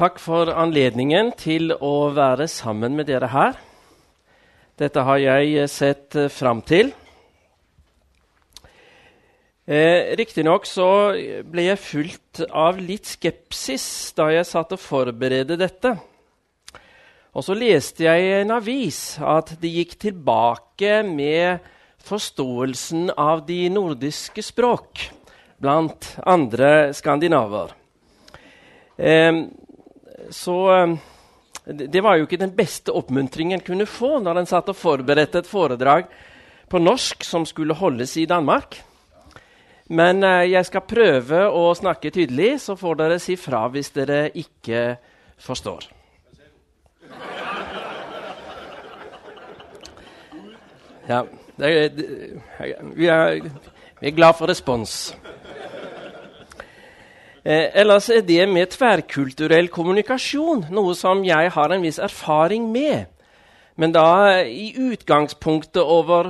Takk for anledningen til å være sammen med dere her. Dette har jeg sett fram til. Eh, Riktignok så ble jeg fulgt av litt skepsis da jeg satt og forberedte dette. Og så leste jeg i en avis at det gikk tilbake med forståelsen av de nordiske språk blant andre skandinaver. Eh, så eh, det var jo ikke den beste oppmuntringen en kunne få når en satt og forberedte et foredrag på norsk som skulle holdes i Danmark. Men eh, jeg skal prøve å snakke tydelig, så får dere si fra hvis dere ikke forstår. Ja, det, det, vi, er, vi, er, glad for respons. Eh, ellers er det med tverrkulturell kommunikasjon noe som jeg har en viss erfaring med. Men da i utgangspunktet over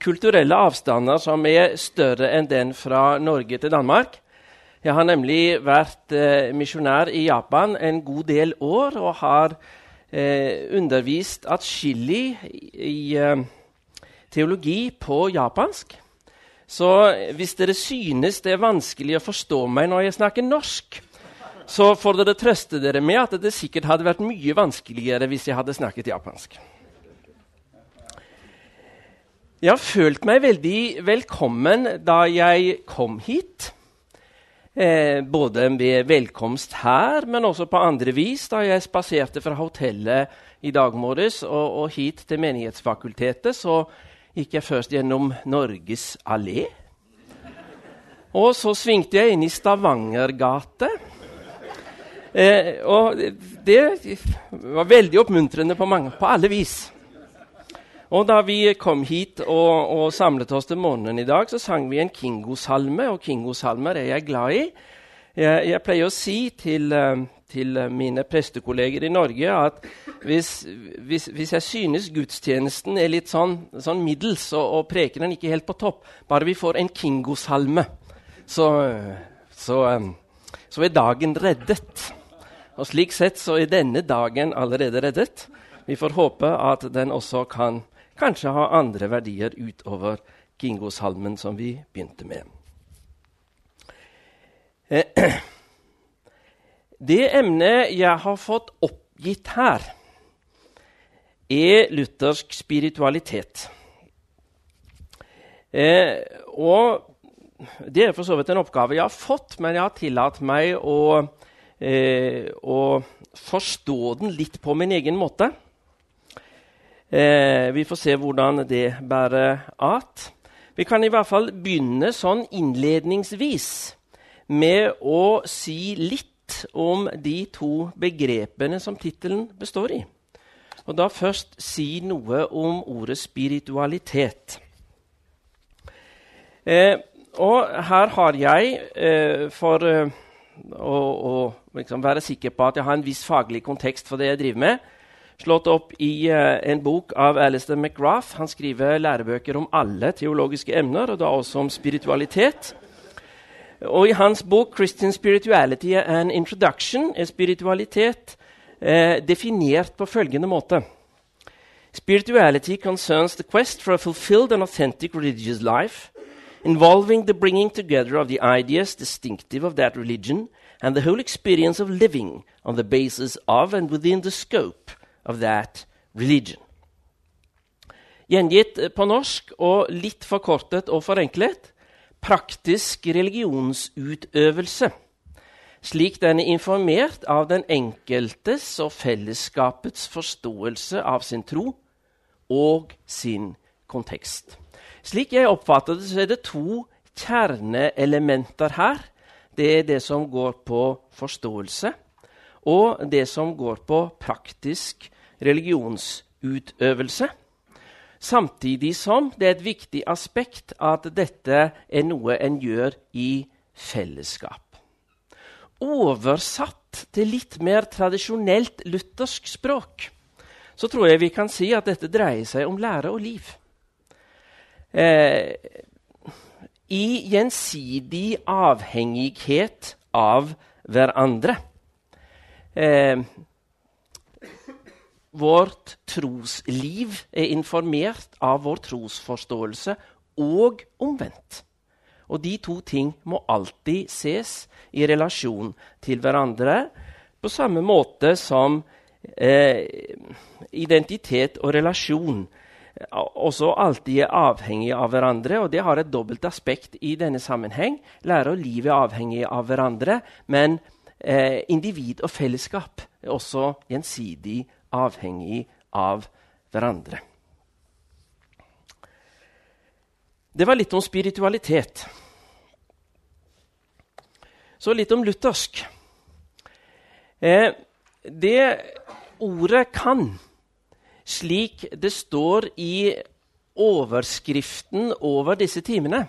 kulturelle avstander som er større enn den fra Norge til Danmark. Jeg har nemlig vært eh, misjonær i Japan en god del år og har eh, undervist atskillig i eh, teologi på japansk. Så hvis dere synes det er vanskelig å forstå meg når jeg snakker norsk, så får dere trøste dere med at det sikkert hadde vært mye vanskeligere hvis jeg hadde snakket japansk. Jeg har følt meg veldig velkommen da jeg kom hit. Eh, både ved velkomst her, men også på andre vis da jeg spaserte fra hotellet i dag morges og, og, hit til Menighetsfakultetet. Så gikk jeg først gjennom Norges allé. Og så svingte jeg inn i Stavangergate. Eh, og det var veldig oppmuntrende på, mange, på alle vis. Og Da vi kom hit og, og, samlet oss til morgenen i dag, så sang vi en Kingo-salme. Og Kingo-salmer er jeg glad i. Jeg, jeg pleier å si til, eh, til, mine prestekolleger i Norge at hvis, hvis, hvis jeg synes gudstjenesten er litt sånn, sånn middels og, og prekenen ikke helt på topp, bare vi får en Kingo-salme, så, så, eh, så er dagen reddet. Og slik sett så er denne dagen allerede reddet. Vi får håpe at den også kan kanskje ha andre verdier utover Kingo-salmen som vi begynte med. Eh, det emnet jeg har fått oppgitt her, er luthersk spiritualitet. Eh, og det er for så vidt en oppgave jeg har fått, men jeg har tillatt meg å, eh, å forstå den litt på min egen måte. Eh, vi får se hvordan det bærer at. Vi kan i hvert fall begynne sånn innledningsvis med å si litt om de to begrepene som tittelen består i. Og da først si noe om ordet spiritualitet. Eh, og her har jeg, eh, for eh, å, å liksom være sikker på at jeg har en viss faglig kontekst for det jeg driver med, slått opp i uh, en bok av Alistair McGrath. Han skriver lærebøker om alle teologiske emner, og da også om spiritualitet. Og I hans bok 'Christian Spirituality and Introduction' er spiritualitet uh, definert på følgende måte. Spirituality concerns the quest for a fulfilled and authentic religious life, involving the bringing together of the ideas distinctive of that religion and the whole experience of living on the basis of and within the scope of that religion. Gjengitt på norsk og litt forkortet og forenklet praktisk religionsutøvelse, slik den er informert av den enkeltes og fellesskapets forståelse av sin tro og sin kontekst. Slik jeg oppfatter det, så er det to kjerneelementer her. Det er det som går på forståelse, og det som går på praktisk religionsutøvelse. Samtidig som det er et viktig aspekt at dette er noe en gjør i fellesskap. Oversatt til litt mer tradisjonelt luthersk språk så tror jeg vi kan si at dette dreier seg om lære og liv. Eh, I gjensidig avhengighet av hverandre. eh, vårt trosliv er informert av vår trosforståelse, og omvendt. Og de to ting må alltid ses i relasjon til hverandre, på samme måte som eh, identitet og relasjon også alltid er avhengig av hverandre. og Det har et dobbelt aspekt i denne sammenheng. Lære og liv er avhengig av hverandre, men eh, individ og fellesskap er også gjensidig avhengig av hverandre. Det var litt om spiritualitet. Så litt om luthersk. Eh, det ordet 'kan', slik det står i overskriften over disse timene,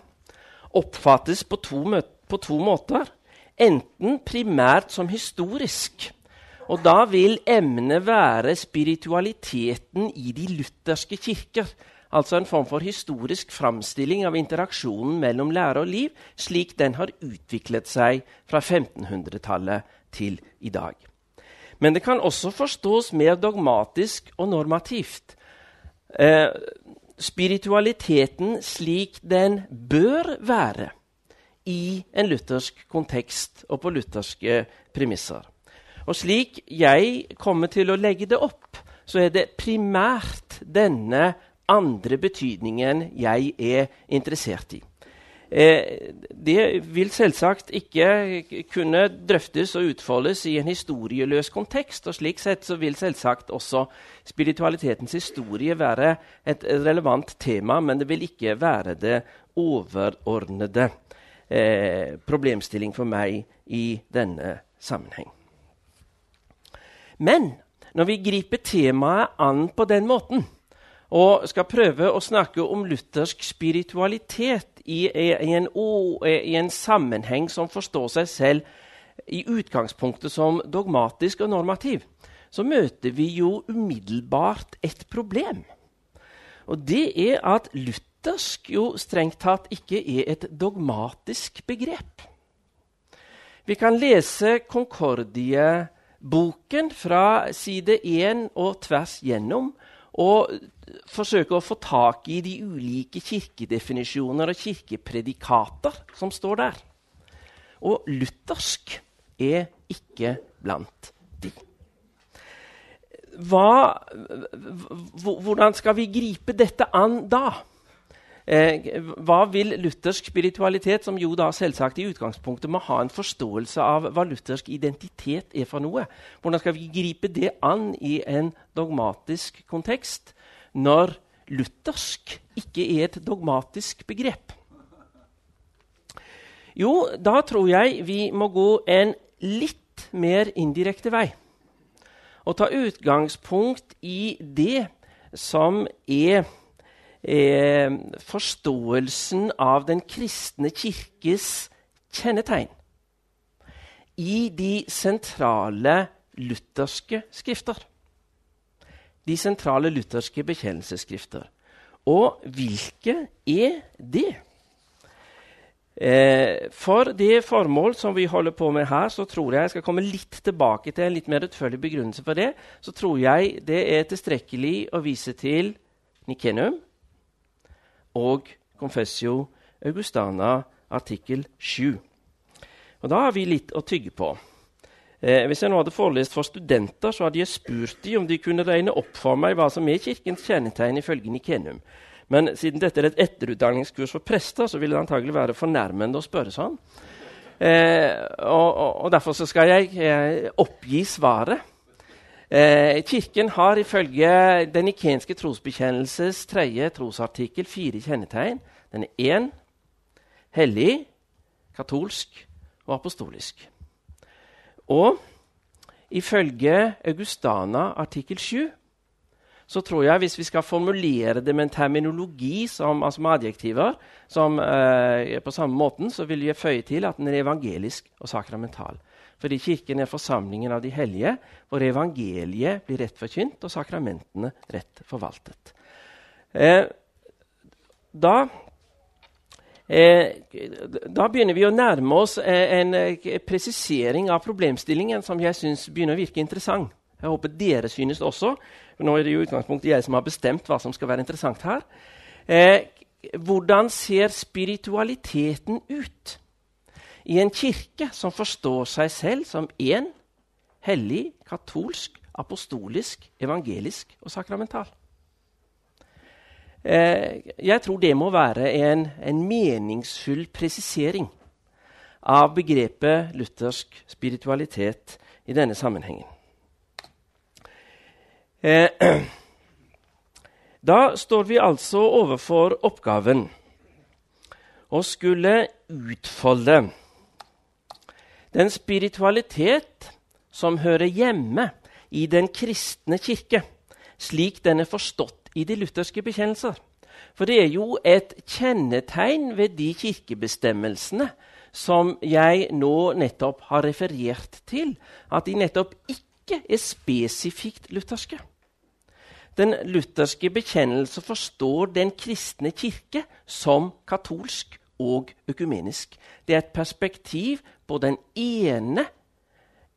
oppfattes på to, på to måter. Enten primært som historisk. Og da vil emnet være spiritualiteten i de lutherske kirker. Altså en form for historisk framstilling av interaksjonen mellom lære og liv, slik den har utviklet seg fra 1500-tallet til i dag. Men det kan også forstås mer dogmatisk og normativt. Eh, spiritualiteten slik den bør være i en luthersk kontekst og på lutherske premisser. Og slik jeg kommer til å legge det opp, så er det primært denne andre betydningen jeg er interessert i. Eh, det vil selvsagt ikke kunne drøftes og utfoldes i en historieløs kontekst. og Slik sett så vil selvsagt også spiritualitetens historie være et relevant tema, men det vil ikke være det overordnede eh, problemstilling for meg i denne sammenheng. Men når vi griper temaet an på den måten, og skal prøve å snakke om luthersk spiritualitet i, i, en, i, en, sammenheng som forstår seg selv i utgangspunktet som dogmatisk og normativ, så møter vi jo umiddelbart et problem. Og det er at luthersk jo strengt tatt ikke er et dogmatisk begrep. Vi kan lese Concordie-boken fra side 1 og tvers gjennom og forsøke å få tak i de ulike kirkedefinisjoner og kirkepredikater som står der. Og luthersk er ikke blant de. Hva, hvordan skal vi gripe dette an da? Eh, hva vil luthersk spiritualitet, som jo da selvsagt i utgangspunktet må ha en forståelse av hva luthersk identitet er for noe, hvordan skal vi gripe det an i en dogmatisk kontekst? når luthersk ikke er et dogmatisk begrep? Jo, da tror jeg vi må gå en litt mer indirekte vei. Og ta utgangspunkt i det som er eh, forståelsen av den kristne kirkes kjennetegn i de sentrale lutherske skrifter de sentrale lutherske bekjennelsesskrifter. Og hvilke er det? Eh, for det formål som vi holder på med her, så tror jeg jeg skal komme litt tilbake til en litt mer utførlig begrunnelse for det. Så tror jeg det er tilstrekkelig å vise til Nikenum og Confessio Augustana artikkel 7. Og da har vi litt å tygge på. Eh, hvis jeg nå hadde forelest for studenter, så hadde jeg spurt dem om de kunne regne opp for meg hva som er Kirkens kjennetegn ifølge Nikenum. Men siden dette er et etterutdanningskurs for prester, så vil det antagelig være fornærmende å spørre sånn. Eh, og, og, og, Derfor så skal jeg eh, oppgi svaret. Eh, kirken har ifølge den ikenske trosbekjennelses tredje trosartikkel fire kjennetegn. Den er én hellig, katolsk og apostolisk. Og ifølge Augustana artikkel 7 så tror jeg hvis vi skal formulere det med en terminologi som, altså med adjektiver som eh, på samme måten, så vil jeg føye til at den er evangelisk og sakramental. Fordi Kirken er forsamlingen av de hellige, hvor evangeliet blir rett forkynt og sakramentene rett forvaltet. Eh, da Eh, da begynner vi å nærme oss eh, en eh, presisering av problemstillingen som jeg syns begynner å virke interessant. Jeg håper dere synes det også. Nå er det jo utgangspunktet jeg som har bestemt hva som skal være interessant her. Eh, hvordan ser spiritualiteten ut i en kirke som forstår seg selv som én hellig, katolsk, apostolisk, evangelisk og sakramental? Eh, jeg tror det må være en, en, meningsfull presisering av begrepet luthersk spiritualitet i denne sammenhengen. Eh, da står vi altså overfor oppgaven å skulle utfolde den spiritualitet som hører hjemme i den kristne kirke, slik den er forstått i de lutherske bekjennelser. For det er jo et kjennetegn ved de kirkebestemmelsene som jeg nå nettopp har referert til, at de nettopp ikke er spesifikt lutherske. Den lutherske bekjennelse forstår den kristne kirke som katolsk og økumenisk. Det er et perspektiv på den ene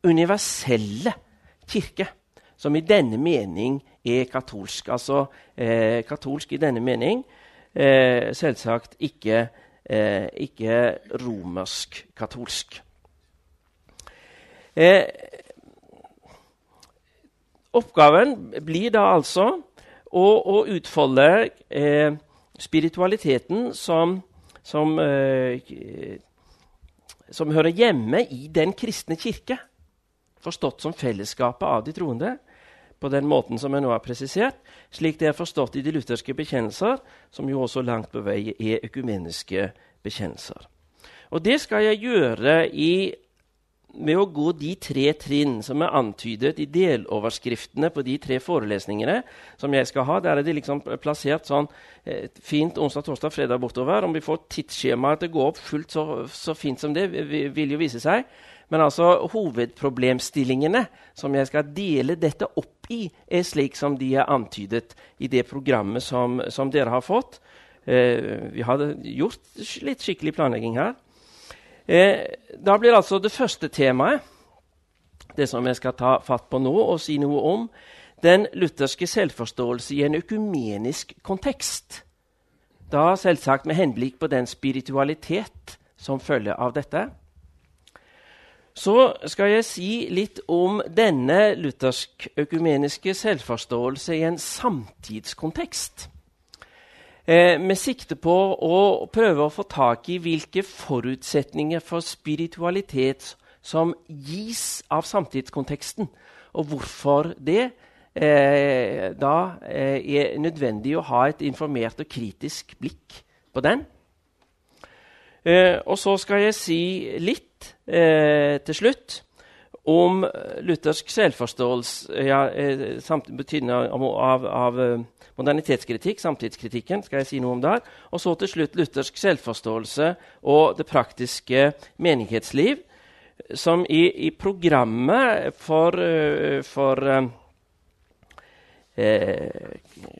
universelle kirke, som i denne mening er katolsk. Altså eh, katolsk i denne mening. Eh, selvsagt ikke, eh, ikke romersk-katolsk. Eh, oppgaven blir da altså å, å utfolde eh, spiritualiteten som, som, eh, som hører hjemme i den kristne kirke forstått som fellesskapet av de troende på den måten som jeg nå har presisert, slik det er forstått i de lutherske bekjennelser, som jo også langt på vei er økumeniske bekjennelser. Og det skal jeg gjøre i, med å gå de tre trinn som er antydet i deloverskriftene på de tre forelesningene som jeg skal ha. Der er de liksom plassert sånn eh, fint onsdag, torsdag, fredag bortover. Om vi får tidsskjemaet til å gå opp fullt så, så fint som det, vil jo vise seg. Men altså hovedproblemstillingene som jeg skal dele dette opp i, er slik som de er antydet i det programmet som, som dere har fått. Eh, vi har gjort litt skikkelig planlegging her. Eh, da blir altså det første temaet, det som jeg skal ta fatt på nå og si noe om, den lutherske selvforståelse i en økumenisk kontekst. Da selvsagt med henblikk på den spiritualitet som følger av dette så skal jeg si litt om denne luthersk-økumeniske selvforståelse i en samtidskontekst. Eh, med sikte på å prøve å få tak i hvilke forutsetninger for spiritualitet som gis av samtidskonteksten, og hvorfor det eh, da eh, er nødvendig å ha et informert og kritisk blikk på den. Eh, og så skal jeg si litt eh, til slutt om luthersk selvforståelse ja, eh, Betydningen av, av, av, eh, modernitetskritikk, samtidskritikken, skal jeg si noe om der. Og så til slutt luthersk selvforståelse og det praktiske menighetsliv, som i, i programmet for, eh, for Eh,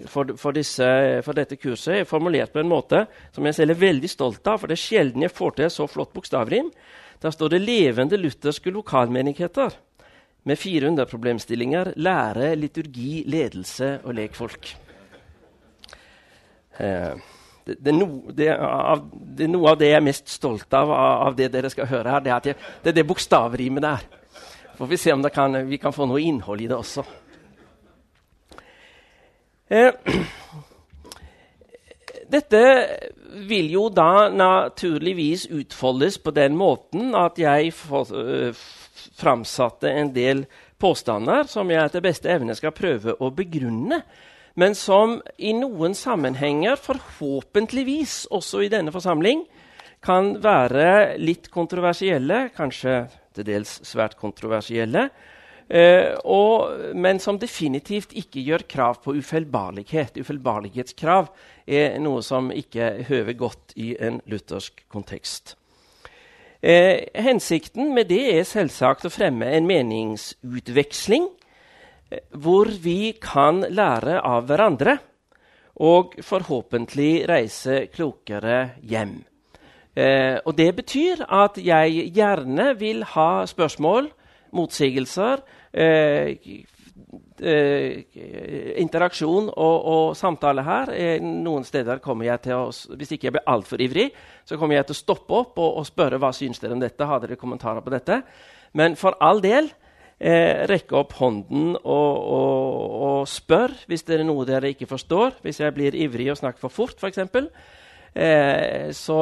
for, for, disse, for, dette kurset er formulert på en måte som jeg selv er veldig stolt av. For det er sjelden jeg får til så flott bokstavrim. Der står det 'levende lutherske lokalmenigheter' med 400 problemstillinger. Lære, liturgi, ledelse og lekfolk. Eh, det, det, er no, det, av, det, er noe av det jeg er mest stolt av av det dere skal høre her. Det er, jeg, det, er det bokstavrimet der. Får vi se om kan, vi kan få noe innhold i det også. Eh, dette vil jo da naturligvis utfoldes på den måten at jeg uh, framsatte en del påstander som jeg etter beste evne skal prøve å begrunne, men som i noen sammenhenger, forhåpentligvis også i denne forsamling, kan være litt kontroversielle, kanskje til dels svært kontroversielle, eh, og, men som definitivt ikke gjør krav på ufeilbarlighet. Ufeilbarlighetskrav er noe som ikke høver godt i en luthersk kontekst. Eh, hensikten med det er selvsagt å fremme en meningsutveksling hvor vi kan lære av hverandre og forhåpentlig reise klokere hjem. Eh, og det betyr at jeg gjerne vil ha spørsmål, motsigelser, eh, eh, interaksjon og, og, samtale her. Eh, noen steder kommer jeg til å Hvis ikke jeg blir altfor ivrig, så kommer jeg til å stoppe opp og, og spørre hva syns dere om dette. Har dere kommentarer på dette? Men for all del, eh, rekke opp hånden og, og, og, spør hvis det er noe dere ikke forstår. Hvis jeg blir ivrig og snakker for fort, f.eks., eh, så,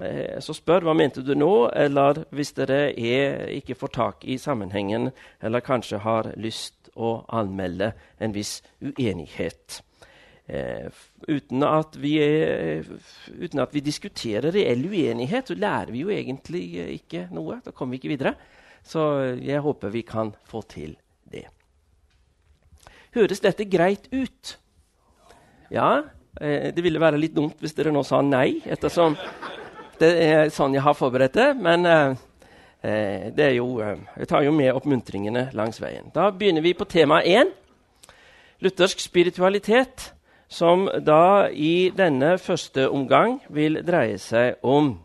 eh, så spør hva mente du nå, eller hvis dere er, ikke får tak i sammenhengen, eller kanskje har lyst å anmelde en viss uenighet. Eh, uten, at vi, eh, uten, at vi, diskuterer reell uenighet, så lærer vi jo egentlig ikke noe. Da kommer vi ikke videre. Så jeg håper vi kan få til det. Høres dette greit ut? Ja? Eh, det ville være litt dumt hvis dere nå sa nei, ettersom det er sånn jeg har forberedt det. Men eh, eh det er jo, eh, jeg tar jo med oppmuntringene langs veien. Da begynner vi på tema én. Luthersk spiritualitet, som da i denne første omgang vil dreie seg om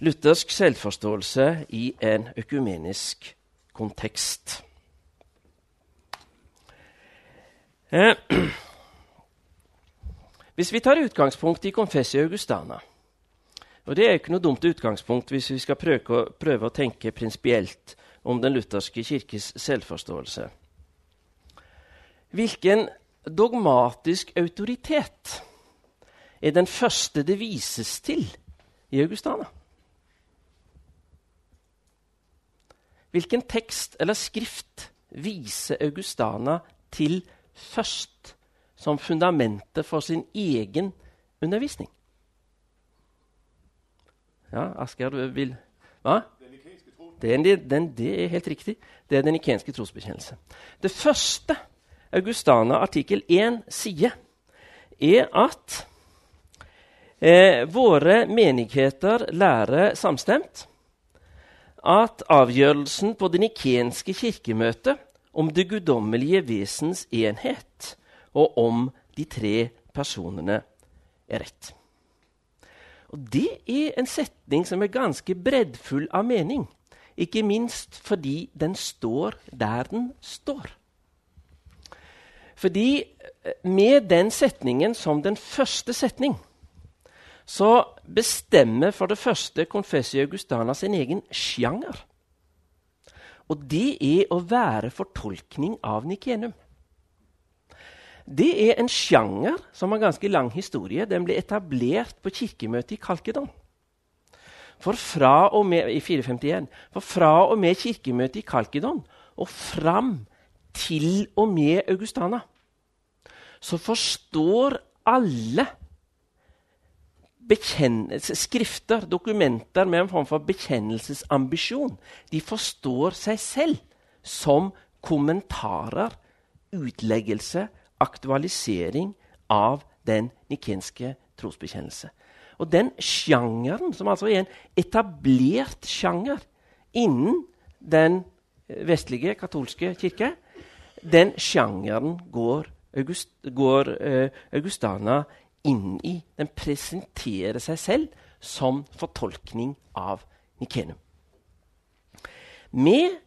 luthersk selvforståelse i en økumenisk kontekst. Eh, hvis vi tar utgangspunkt i Confessio Augustana og Det er ikke noe dumt utgangspunkt hvis vi skal prøve, prøve å tenke prinsipielt om den lutherske kirkes selvforståelse. Hvilken dogmatisk autoritet er den første det vises til i Augustana? Hvilken tekst eller skrift viser Augustana til først som fundamentet for sin egen undervisning? Ja, Asgeir, du vil Hva? Den, den, det er helt riktig. Det er den ikenske trosbekjennelse. Det første Augustana artikkel 1 sier, er at eh, våre menigheter lærer samstemt at avgjørelsen på det nikenske kirkemøtet om det guddommelige vesens enhet og om de tre personene er rett. Og Det er en setning som er ganske breddfull av mening, ikke minst fordi den står der den står. Fordi eh, med den setningen som den første setning så bestemmer for det første Confessio Augustana sin egen sjanger. Og det er å være fortolkning av Nikenum. Det er en sjanger som har ganske lang historie. Den ble etablert på kirkemøtet i Kalkedon. For fra og med, i 451, for fra og med kirkemøtet i Kalkedon og fram til og med Augustana så forstår alle skrifter, dokumenter med en form for bekjennelsesambisjon. De forstår seg selv som kommentarer, utleggelse, aktualisering av den nikenske trosbekjennelse. Og den sjangeren, som altså er en etablert sjanger innen den vestlige katolske kirke, den sjangeren går, August, går uh, Augustana inn. Den presenterer seg selv som fortolkning av Nikenum. Med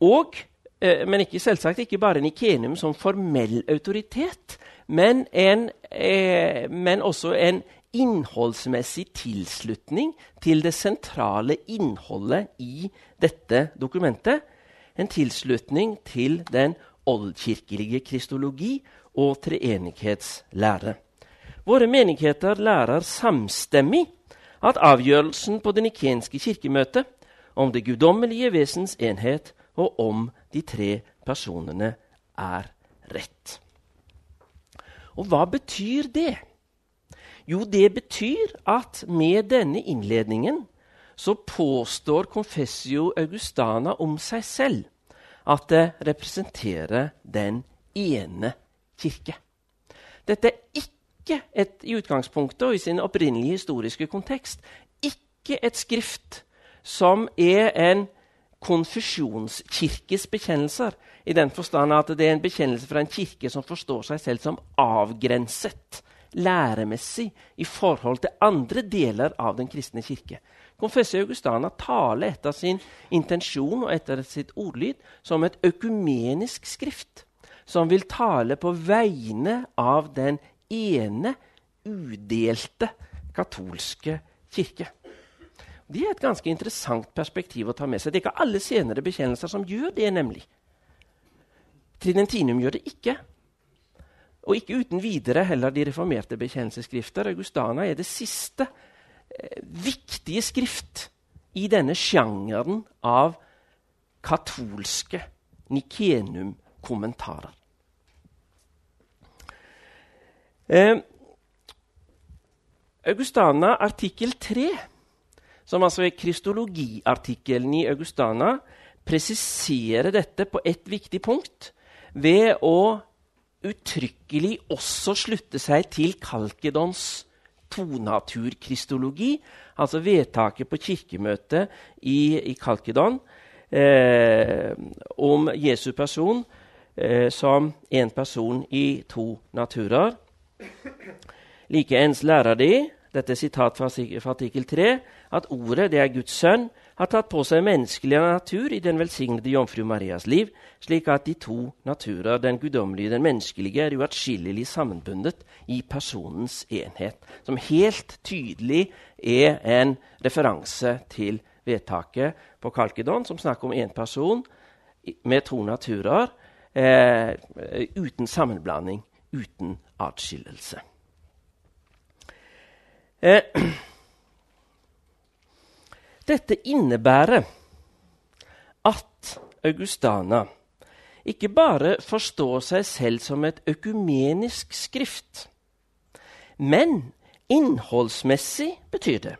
og, eh, men ikke, selvsagt ikke bare Nikenum som formell autoritet, men, en, eh, men også en innholdsmessig tilslutning til det sentrale innholdet i dette dokumentet. En tilslutning til den oldkirkelige kristologi og treenighetslære. Våre menigheter lærer samstemmig at avgjørelsen på det nikenske kirkemøtet om det guddommelige vesens enhet og om de tre personene er rett. Og hva betyr det? Jo, det betyr at med denne innledningen så påstår Confessio Augustana om seg selv at det representerer den ene kirke. Dette er ikke ikke et, i utgangspunktet og i sin opprinnelige historiske kontekst ikke et skrift som er en konfusjonskirkes bekjennelser, i den forstand at det er en bekjennelse fra en kirke som forstår seg selv som avgrenset, læremessig i forhold til andre deler av den kristne kirke. Konfessor Augustana taler etter sin intensjon og etter sitt ordlyd som et økumenisk skrift, som vil tale på vegne av den ene, udelte katolske kirke. Det er et ganske interessant perspektiv å ta med seg. Det er ikke alle senere bekjennelser som gjør det, nemlig. Tridentinium gjør det ikke. Og ikke uten videre heller de reformerte bekjennelsesskrifter. Augustana er det siste eh, viktige skrift i denne sjangeren av katolske Nikenum-kommentarer. Eh, Augustana artikkel 3 som altså er kristologiartikkelen i Augustana, presiserer dette på ett viktig punkt ved å uttrykkelig også slutte seg til Kalkedons tonaturkristologi, altså vedtaket på kirkemøtet i, i Kalkedon eh, om Jesu person eh, som en person i to naturer. Likeens lærer de dette er sitat fra, fra artikkel 3, at ordet, det er Guds sønn, har tatt på seg menneskelig natur i den velsignede jomfru Marias liv, slik at de to naturer, den guddommelige og den menneskelige, er uatskillelig sammenbundet i personens enhet, som helt tydelig er en referanse til vedtaket på Kalkedon, som snakker om én person med to naturer, eh, uten sammenblanding, uten atskillelse. Eh, dette innebærer at Augustana ikke bare forstår seg selv som et økumenisk skrift, men innholdsmessig betyr det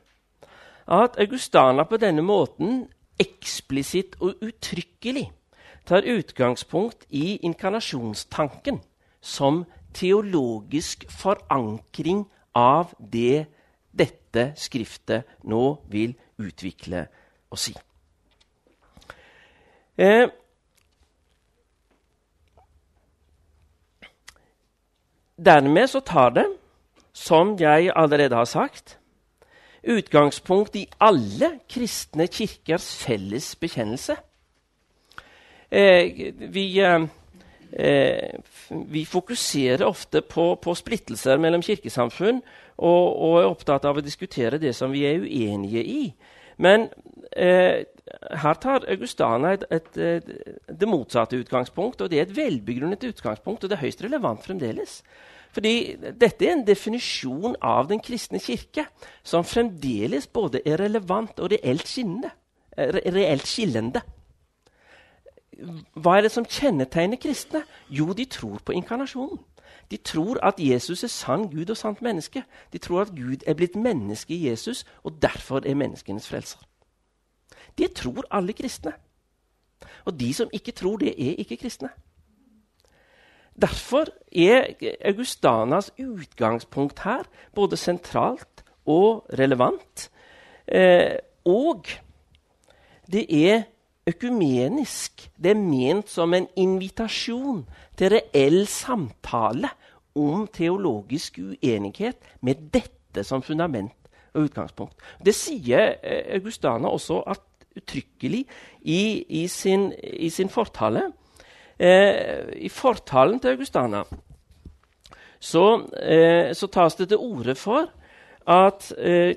at Augustana på denne måten eksplisitt og uttrykkelig tar utgangspunkt i inkarnasjonstanken som teologisk forankring av det dette skriftet nå vil utvikle og si. Eh, dermed så tar det, som jeg allerede har sagt, utgangspunkt i alle kristne kirkers felles bekjennelse. Eh, vi, eh, eh vi, fokuserer ofte på, på, splittelser mellom kirkesamfunn og, og, er opptatt av å diskutere det som vi er uenige i. Men eh, her tar Augustana et, et, et, det motsatte utgangspunkt, og det er et velbegrunnet utgangspunkt, og det er høyst relevant fremdeles. Fordi dette er en definisjon av den kristne kirke som fremdeles både er relevant og reelt, skinnende, eh, reelt skillende. Hva er det som kjennetegner kristne? Jo, de tror på inkarnasjonen. De tror at Jesus er sann Gud og sant menneske. De tror at Gud er blitt menneske i Jesus, og derfor er menneskenes frelser. Det tror alle kristne. Og de som ikke tror det, er ikke kristne. Derfor er Augustanas utgangspunkt her både sentralt og relevant. Eh, og det er økumenisk. Det er ment som en invitasjon til reell samtale om teologisk uenighet med dette som fundament og utgangspunkt. Det sier eh, Augustana også uttrykkelig i, i, sin, i sin, fortale. Eh, I fortalen til Augustana så, eh, så tas det til orde for at eh,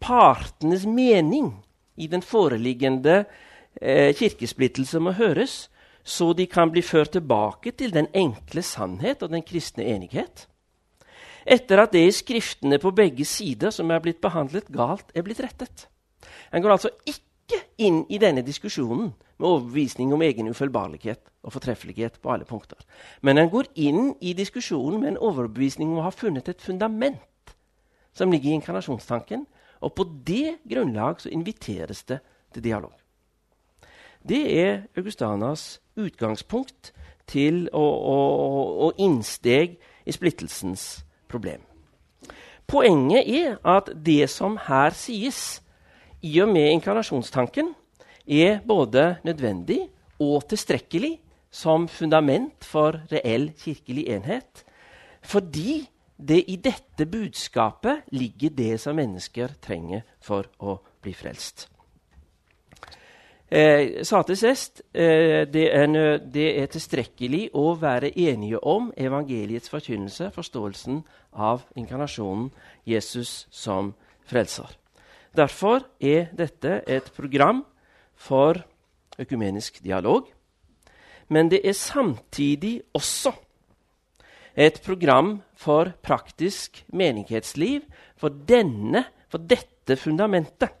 partenes mening i den foreliggende eh, kirkesplittelse må høres, så de kan bli ført tilbake til den enkle sannhet og den kristne enighet. Etter at det i skriftene på begge sider som er blitt behandlet galt, er blitt rettet. En går altså ikke inn i denne diskusjonen med overbevisning om egen ufeilbarlighet og fortreffelighet på alle punkter. Men en går inn i diskusjonen med en overbevisning om å ha funnet et fundament som ligger i inkarnasjonstanken, og på det grunnlag så inviteres det til dialog. Det er Augustanas utgangspunkt til å innsteg i splittelsens problem. Poenget er at det som her sies, i og med inkarnasjonstanken, er både nødvendig og tilstrekkelig som fundament for reell kirkelig enhet. Fordi det i dette budskapet ligger det som mennesker trenger for å bli frelst. Eh, sa til eh, det, er, det er tilstrekkelig å være enige om evangeliets forkynnelse, forståelsen av inkarnasjonen, Jesus som frelser. Derfor er dette et program for økumenisk dialog. Men det er samtidig også et program for praktisk menighetsliv. For, denne, for dette fundamentet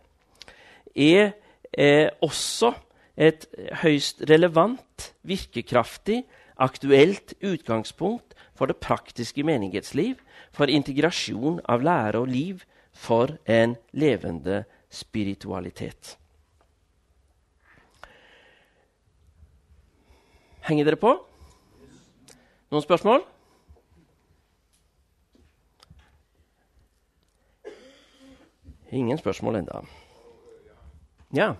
er eh, også et høyst relevant, virkekraftig, aktuelt utgangspunkt for det praktiske menighetsliv, for integrasjon av lære og liv, for en levende spiritualitet. Henger dere på? Noen spørsmål? Ingen spørsmål ennå. Ja.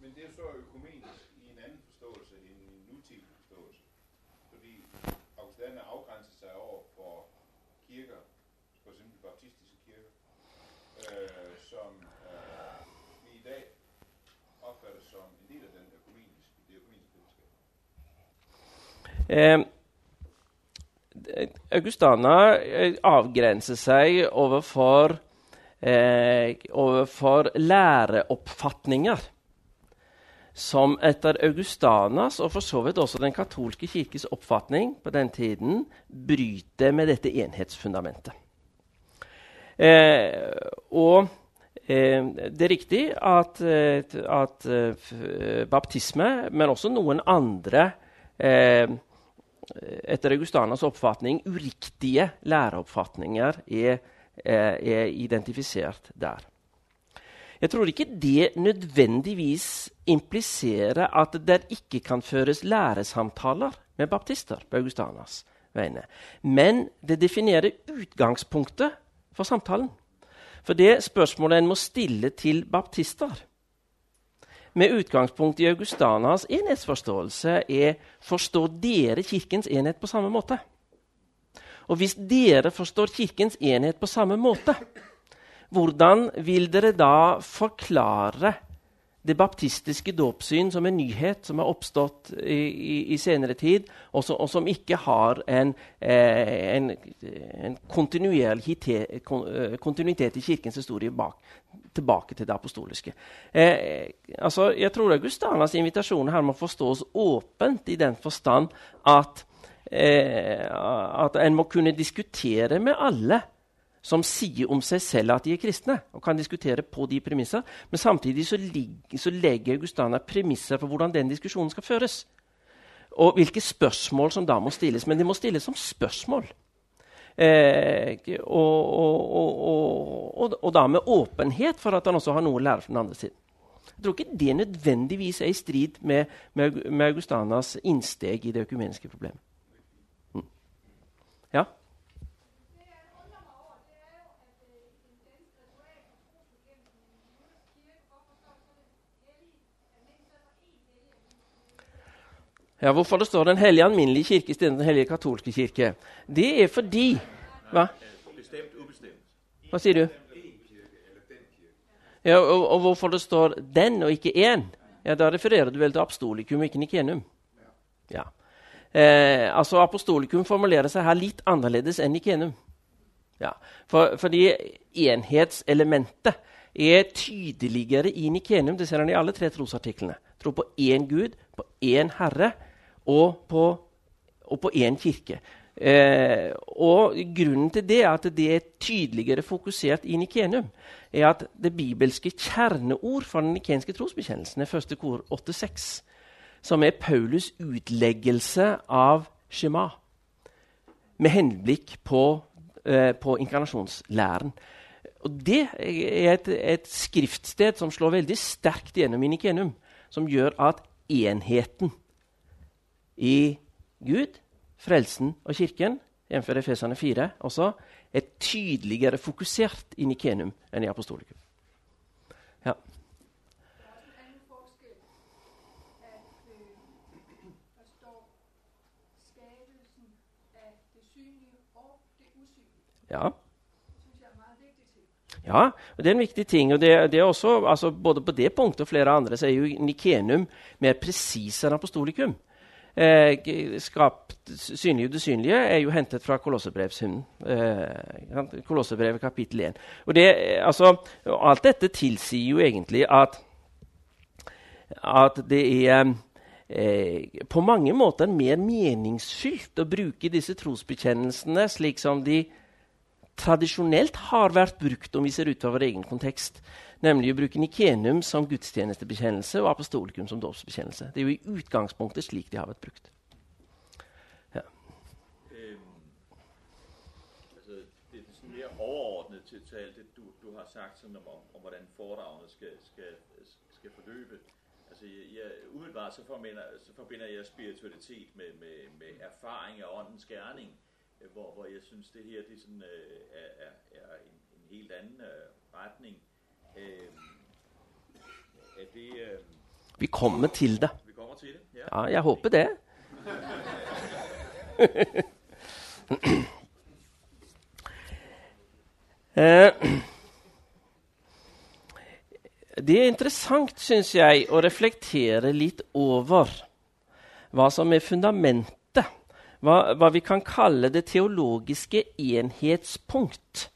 Men det er så økumenisk i en annen forståelse enn en nutidig forståelse. Fordi Augustana afgrænser seg over for kirker, f.eks. baptistiske kirker, som vi i dag opfatter som en del av den økumeniske, det økumeniske fellesskap. Eh, Augustana eh, avgrenser seg overfor, eh, overfor læreoppfatninger som etter Augustanas, og for så vidt også den katolske kirkes oppfatning på den tiden, bryter med dette enhetsfundamentet. Eh, og eh, det er riktig at, eh, at eh, baptisme, men også noen andre eh, etter Augustanas oppfatning uriktige læreoppfatninger er, er, identifisert der. Jeg tror ikke det nødvendigvis impliserer at det ikke kan føres læresamtaler med baptister på Augustanas vegne. Men det definerer utgangspunktet for samtalen. For det spørsmålet en må stille til baptister, med utgangspunkt i Augustanas enhetsforståelse er forstår dere Kirkens enhet på samme måte? Og hvis dere forstår Kirkens enhet på samme måte, hvordan vil dere da forklare det baptistiske dåpssyn som en nyhet som har oppstått i, i, i senere tid, og, så, og, som ikke har en, eh, en, en kontinuitet, kontinuitet i Kirkens historie bak, tilbake til det apostoliske. Eh, altså, jeg tror Augustanas invitasjon her må forstås åpent i den forstand at, eh, at en må kunne diskutere med alle som sier om seg selv at de er kristne, og kan diskutere på de premisser. Men samtidig så, så legger Augustana premisser for hvordan den diskusjonen skal føres. Og hvilke spørsmål som da må stilles. Men de må stilles som spørsmål. Eh, og, og, og, og, da med åpenhet for at han også har noe å lære fra den andre siden. Jeg tror ikke det nødvendigvis er i strid med, med, med Augustanas innsteg i det økumeniske problemet. Ja, Hvorfor det står Den hellige alminnelige kirke istedenfor Den hellige katolske kirke? Det er fordi Hva? Bestemt, ubestemt. Hva sier du? Ja, og, og, hvorfor det står 'den' og ikke 'én'? Ja, Da refererer du vel til apostolikum, ikke nikenum? Ja. Eh, altså Apostolikum formulerer seg her litt annerledes enn nikenum. Ja. For, fordi enhetselementet er tydeligere i nikenum. Det ser han i alle tre trosartiklene. Tro på én Gud, på én Herre og på, og på én kirke. Eh, og Grunnen til det er at det er tydeligere fokusert i Nikenum, er at det bibelske kjerneord for den nikenske trosbekjennelsen er første kor 8.6, som er Paulus' utleggelse av Shema, med henblikk på, eh, på inkarnasjonslæren. Og Det er et, et, skriftsted som slår veldig sterkt gjennom i Nikenum, som gjør at enheten i Gud, frelsen og kirken, jf. Efesene 4, også, er tydeligere fokusert i Nikenum enn i apostolikum. Ja. Ja. Ja, og det er en viktig ting. og det, det er også, altså Både på det punktet og flere andre så er jo Nikenum mer presis enn apostolikum. Eh, skapt, synlige og det synlige er jo hentet fra Kolossebrevshymnen. Eh, Kolossebrevet kapittel 1. Og det, altså, alt dette tilsier jo egentlig at, at det er eh, på mange måter mer meningsfylt å bruke disse trosbekjennelsene slik som de tradisjonelt har vært brukt om vi ser utover egen kontekst. Nemlig å bruke Nikenum som gudstjenestebekjennelse og apostolikum som dåpsbekjennelse. Det er jo i utgangspunktet slik de har vært brukt. Ja. Um, altså, det er sådan mer overordnet til, til alt det, du, du har sagt sådan om, om, hvordan foredragene skal, skal, skal forløpe. Altså, jeg, umiddelbart så forbinder, så forbinder jeg spiritualitet med, med, med erfaring av åndens gerning, hvor, hvor jeg synes, det her det sådan, øh, er, er, er en, en helt annen øh, retning. Vi kommer til det. vi kommer til det? Ja, jeg håper det. Eh, Det er interessant, syns jeg, å reflektere litt over hva som er fundamentet, hva, hva vi kan kalle det teologiske enhetspunkt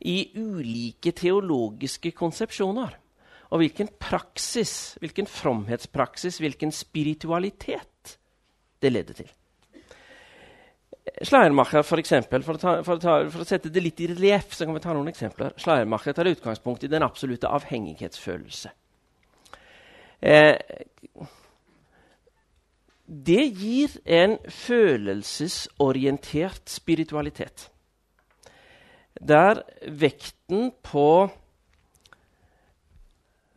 i ulike teologiske konsepsjoner. Og hvilken praksis, hvilken fromhetspraksis, hvilken spiritualitet det leder til. Schleiermacher, for, eksempel, for, å ta, for, å ta, for, å sette det litt i relieff, så kan vi ta noen eksempler. Schleiermacher tar utgangspunkt i den absolutte avhengighetsfølelse. Eh, det gir en følelsesorientert spiritualitet. Der vekten på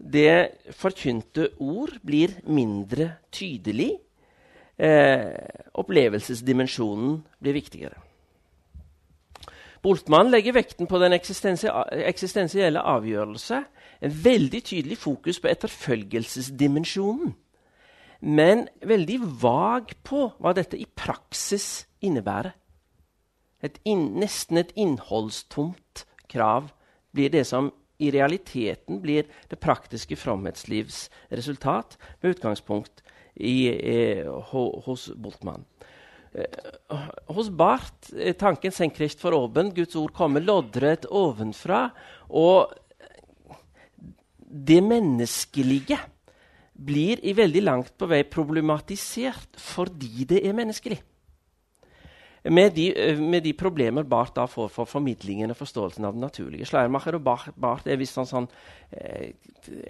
det forkynte ord blir mindre tydelig eh, opplevelsesdimensjonen blir viktigere. Boltmann legger vekten på den eksistensielle avgjørelse. En veldig tydelig fokus på etterfølgelsesdimensjonen. Men veldig vag på hva dette i praksis innebærer. Et inn, nesten et innholdstomt krav blir det som i realiteten blir det praktiske fromhetslivs resultat, med utgangspunkt i, eh, hos Boltmann. Eh, hos Barth er tanken senkrecht for oben', Guds ord kommer loddrett ovenfra. Og det menneskelige blir i veldig langt på vei problematisert fordi det er menneskelig. Med de, eh, med de problemer Barth da får for formidlingen og forståelsen av det naturlige. Schleiermacher og Barth er visst sånn, sånn eh,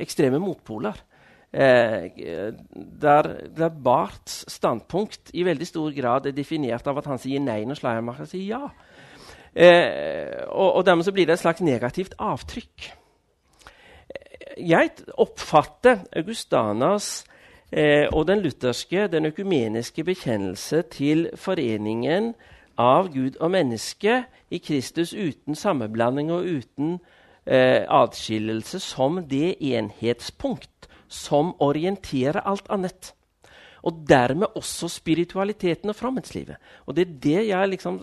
ekstreme motpoler. Eh, der, der Barths standpunkt i veldig stor grad er definert av at han sier nei når Schleiermacher sier ja. Eh, og, og, dermed så blir det et slags negativt avtrykk. Jeg oppfatter Augustanas eh, og den lutherske, den økumeniske bekjennelse til foreningen av Gud og menneske i Kristus uten sammenblanding og uten eh, atskillelse som det enhetspunkt som orienterer alt annet. Og dermed også spiritualiteten og fromhetslivet. Og det er det jeg liksom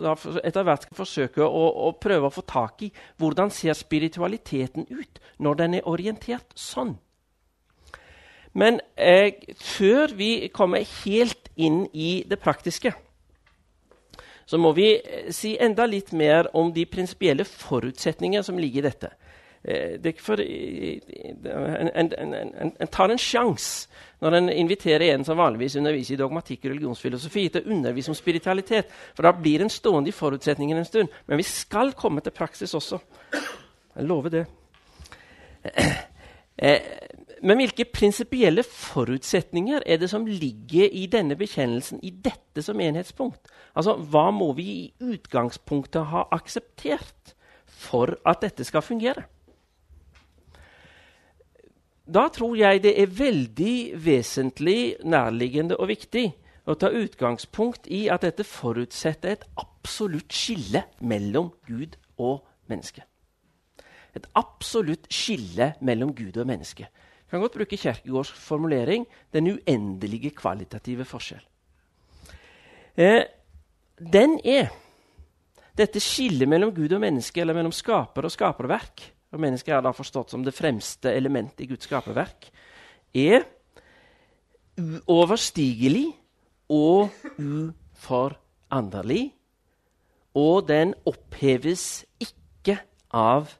etter hvert skal forsøke å, å, prøve å få tak i. Hvordan ser spiritualiteten ut når den er orientert sånn? Men eh, før vi kommer helt inn i det praktiske, så må vi eh, si enda litt mer om de prinsipielle forutsetningene som ligger i dette. Eh, for, en, en, en, en, tar en sjanse når en inviterer en som vanligvis underviser i dogmatikk og religionsfilosofi, til å undervise om spiritualitet. For da blir en stående i forutsetningen en stund. Men vi skal komme til praksis også. Jeg lover det. Men hvilke prinsipielle forutsetninger er det som ligger i denne bekjennelsen, i dette som enhetspunkt? Altså, Hva må vi i utgangspunktet ha akseptert for at dette skal fungere? Da tror jeg det er veldig vesentlig, nærliggende og viktig å ta utgangspunkt i at dette forutsetter et absolutt skille mellom Gud og menneske. Et absolutt skille mellom Gud og menneske. Jeg kan godt bruke Kjerkegårds formulering 'den uendelige kvalitative forskjell'. Eh, den er dette skillet mellom Gud og menneske, eller mellom skaper og skaperverk, og mennesket er da forstått som det fremste elementet i Guds skaperverk, er uoverstigelig og uforanderlig. Og den oppheves ikke av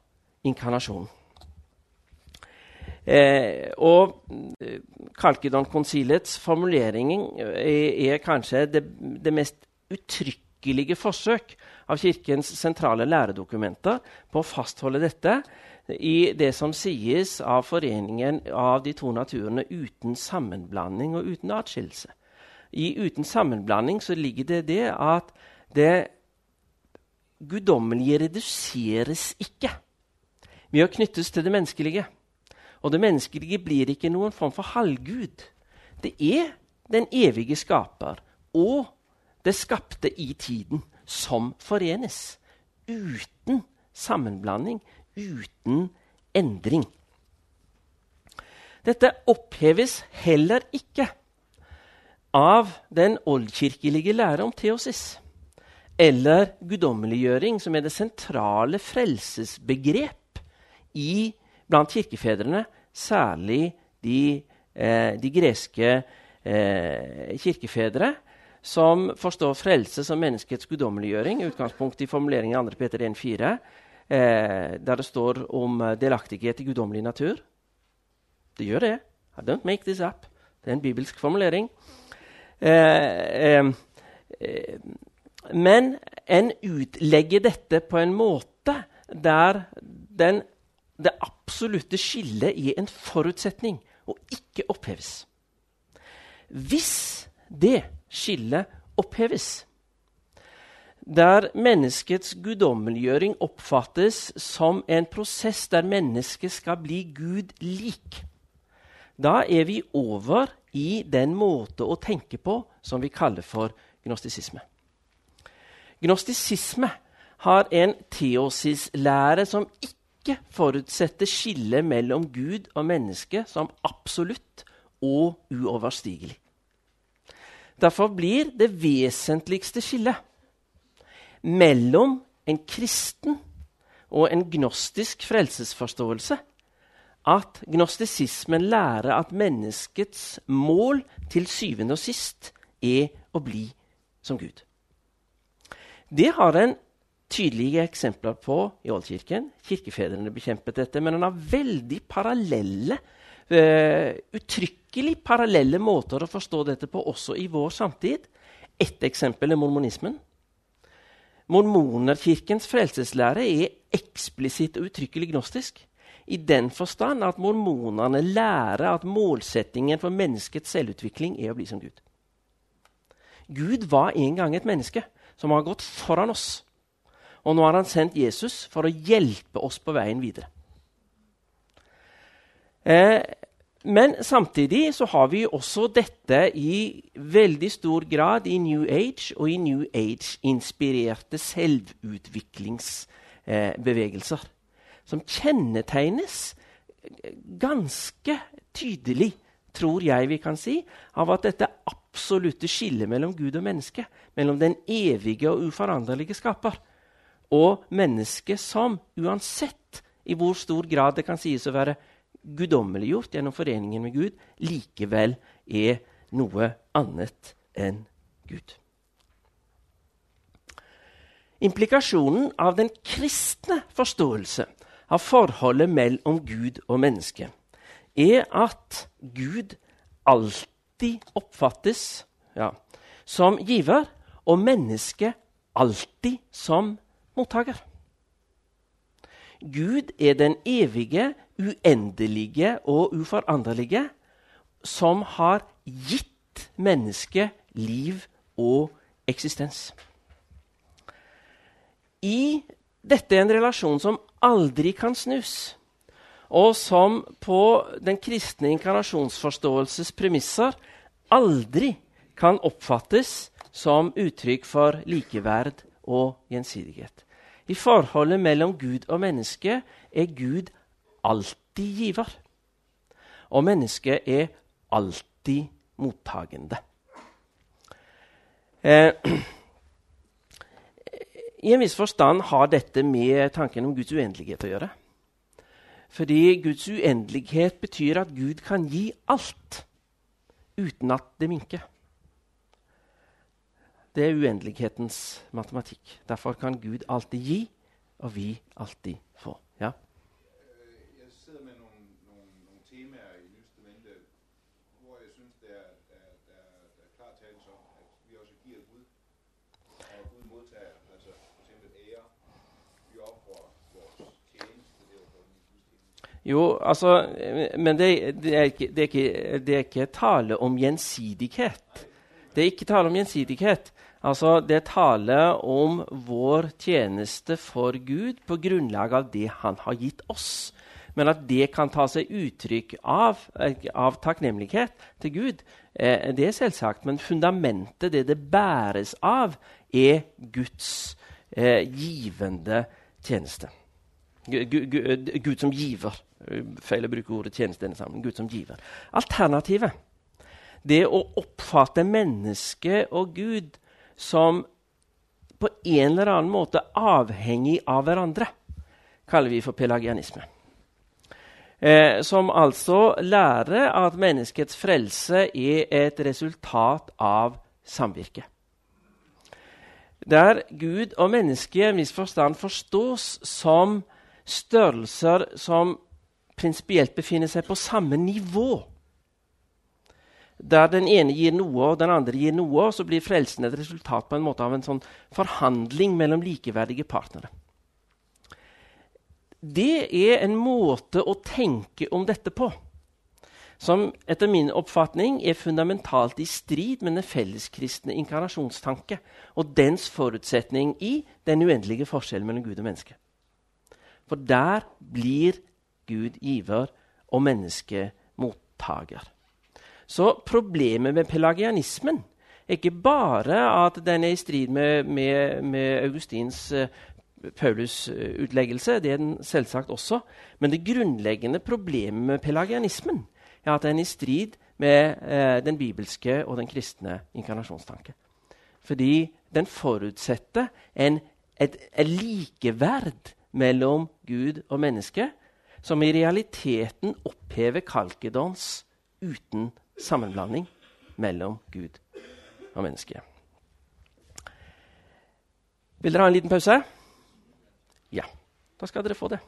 inkarnasjonen. Eh, og eh, Kalkedon-konsilets formulering er, er kanskje det, det, mest uttrykkelige forsøk av Kirkens sentrale læredokumenter på å fastholde dette i det som sies av foreningen av de to naturene uten sammenblanding og uten atskillelse. I uten sammenblanding så ligger det det at det guddommelige reduseres ikke ved å knyttes til det menneskelige. Og det menneskelige blir ikke noen form for halvgud. Det er den evige skaper og det skapte i tiden som forenes. Uten sammenblanding, uten endring. Dette oppheves heller ikke av den oldkirkelige lære om teosis eller guddommeliggjøring, som er det sentrale frelsesbegrep i blant kirkefedrene, særlig de, eh, de greske eh, kirkefedre, som forstår frelse som menneskets guddommeliggjøring, utgangspunkt i formuleringen i 2. Peter 1,4, eh, der det står om delaktighet i guddommelig natur. Det gjør det. I don't make this up. Det er en bibelsk formulering. Eh, eh, eh men en utlegger dette på en måte der den det absolutte skillet i en forutsetning og ikke oppheves. Hvis det skillet oppheves, der menneskets guddommeliggjøring oppfattes som en prosess der mennesket skal bli Gud lik, da er vi over i den måte å tenke på som vi kaller for gnostisisme. Gnostisisme har en teosislære som ikke ikke forutsette skillet mellom Gud og menneske som absolutt og uoverstigelig. Derfor blir det vesentligste skillet mellom en kristen og en gnostisk frelsesforståelse at gnostisismen lærer at menneskets mål til syvende og sist er å bli som Gud. Det har en tydelige eksempler på i Oldkirken. Kirkefedrene bekjempet dette, men han har veldig parallelle, uh, uttrykkelig parallelle måter å forstå dette på også i vår samtid. Ett eksempel er mormonismen. Mormonerkirkens frelseslære er eksplisitt og uttrykkelig gnostisk. I den forstand at mormonerne lærer at målsettingen for menneskets selvutvikling er å bli som Gud. Gud var en gang et menneske som har gått foran oss og nå har han sendt Jesus for å hjelpe oss på veien videre. Eh, men samtidig så har vi også dette i veldig stor grad i New Age og i New Age-inspirerte selvutviklingsbevegelser. Eh, som kjennetegnes ganske tydelig, tror jeg vi kan si, av at dette absolutte skillet mellom Gud og menneske, mellom den evige og uforanderlige skaper, og mennesket som, uansett i hvor stor grad det kan sies å være guddommeliggjort gjennom foreningen med Gud, likevel er noe annet enn Gud. Implikasjonen av den kristne forståelse av forholdet mellom Gud og menneske er at Gud alltid oppfattes ja, som giver, og mennesket alltid som mottaker. Gud er den evige, uendelige og uforanderlige som har gitt mennesket liv og eksistens. I dette er en relasjon som aldri kan snus, og som på den kristne inkarnasjonsforståelses premisser aldri kan oppfattes som uttrykk for likeverd og gjensidighet. I forholdet mellom Gud og menneske er Gud alltid giver. Og mennesket er alltid mottagende. Eh, I en viss forstand har dette med tanken om Guds uendelighet å gjøre. Fordi Guds uendelighet betyr at Gud kan gi alt uten at det minker. Det er uendelighetens matematikk. Derfor kan Gud alltid gi, og vi alltid få. Ja? Jeg sidder med noen, nogle, nogle temaer i Nye Testamente, hvor jeg synes, det, er- klart tales om, at vi også giver Gud, og Gud modtager, altså eksempel ære. Vi offrer vores tjeneste, det er jo altså Men det, det, er ikke, det, er ikke, det er ikke tale om gjensidighet. Det er ikke tale om gjensidighet. Altså, Det er tale om vår tjeneste for Gud på grunnlag av det Han har gitt oss. Men at det kan ta seg uttrykk av, av takknemlighet til Gud, eh, det er selvsagt. Men fundamentet, det det bæres av, er Guds eh, givende tjeneste. Gu- gu- gu- Gud som giver. Eh, Feil å bruke ordet tjeneste denne sammen. Gud som giver. Alternativet, det å oppfatte mennesket og Gud som på en eller annen måte avhengig av hverandre, kaller vi for pelagianisme. Eh, som altså lærer at menneskets frelse er et resultat av samvirke der Gud og mennesket i en viss forstand forstås som størrelser som prinsipielt befinner seg på samme nivå. Der den ene gir noe, og den andre gir noe, så blir frelsen et resultat på en måte av en sånn forhandling mellom likeverdige partnere. Det er en måte å tenke om dette på som etter min oppfatning er fundamentalt i strid med den felleskristne inkarnasjonstanke og dens forutsetning i den uendelige forskjellen mellom Gud og menneske. For der blir Gud giver og menneske mottaker. Så problemet med pelagianismen er ikke bare at den er i strid med, med, med Augustins eh, Paulus-utleggelse, det er den selvsagt også. Men det grunnleggende problemet med pelagianismen er at den er i strid med eh, den bibelske og den kristne inkarnasjonstanke. Fordi den forutsetter en, et, et likeverd mellom Gud og menneske, som i realiteten opphever Kalkedons uten sammenblanding mellom Gud og menneske. Vil dere ha en liten pause? Ja, da skal dere få det.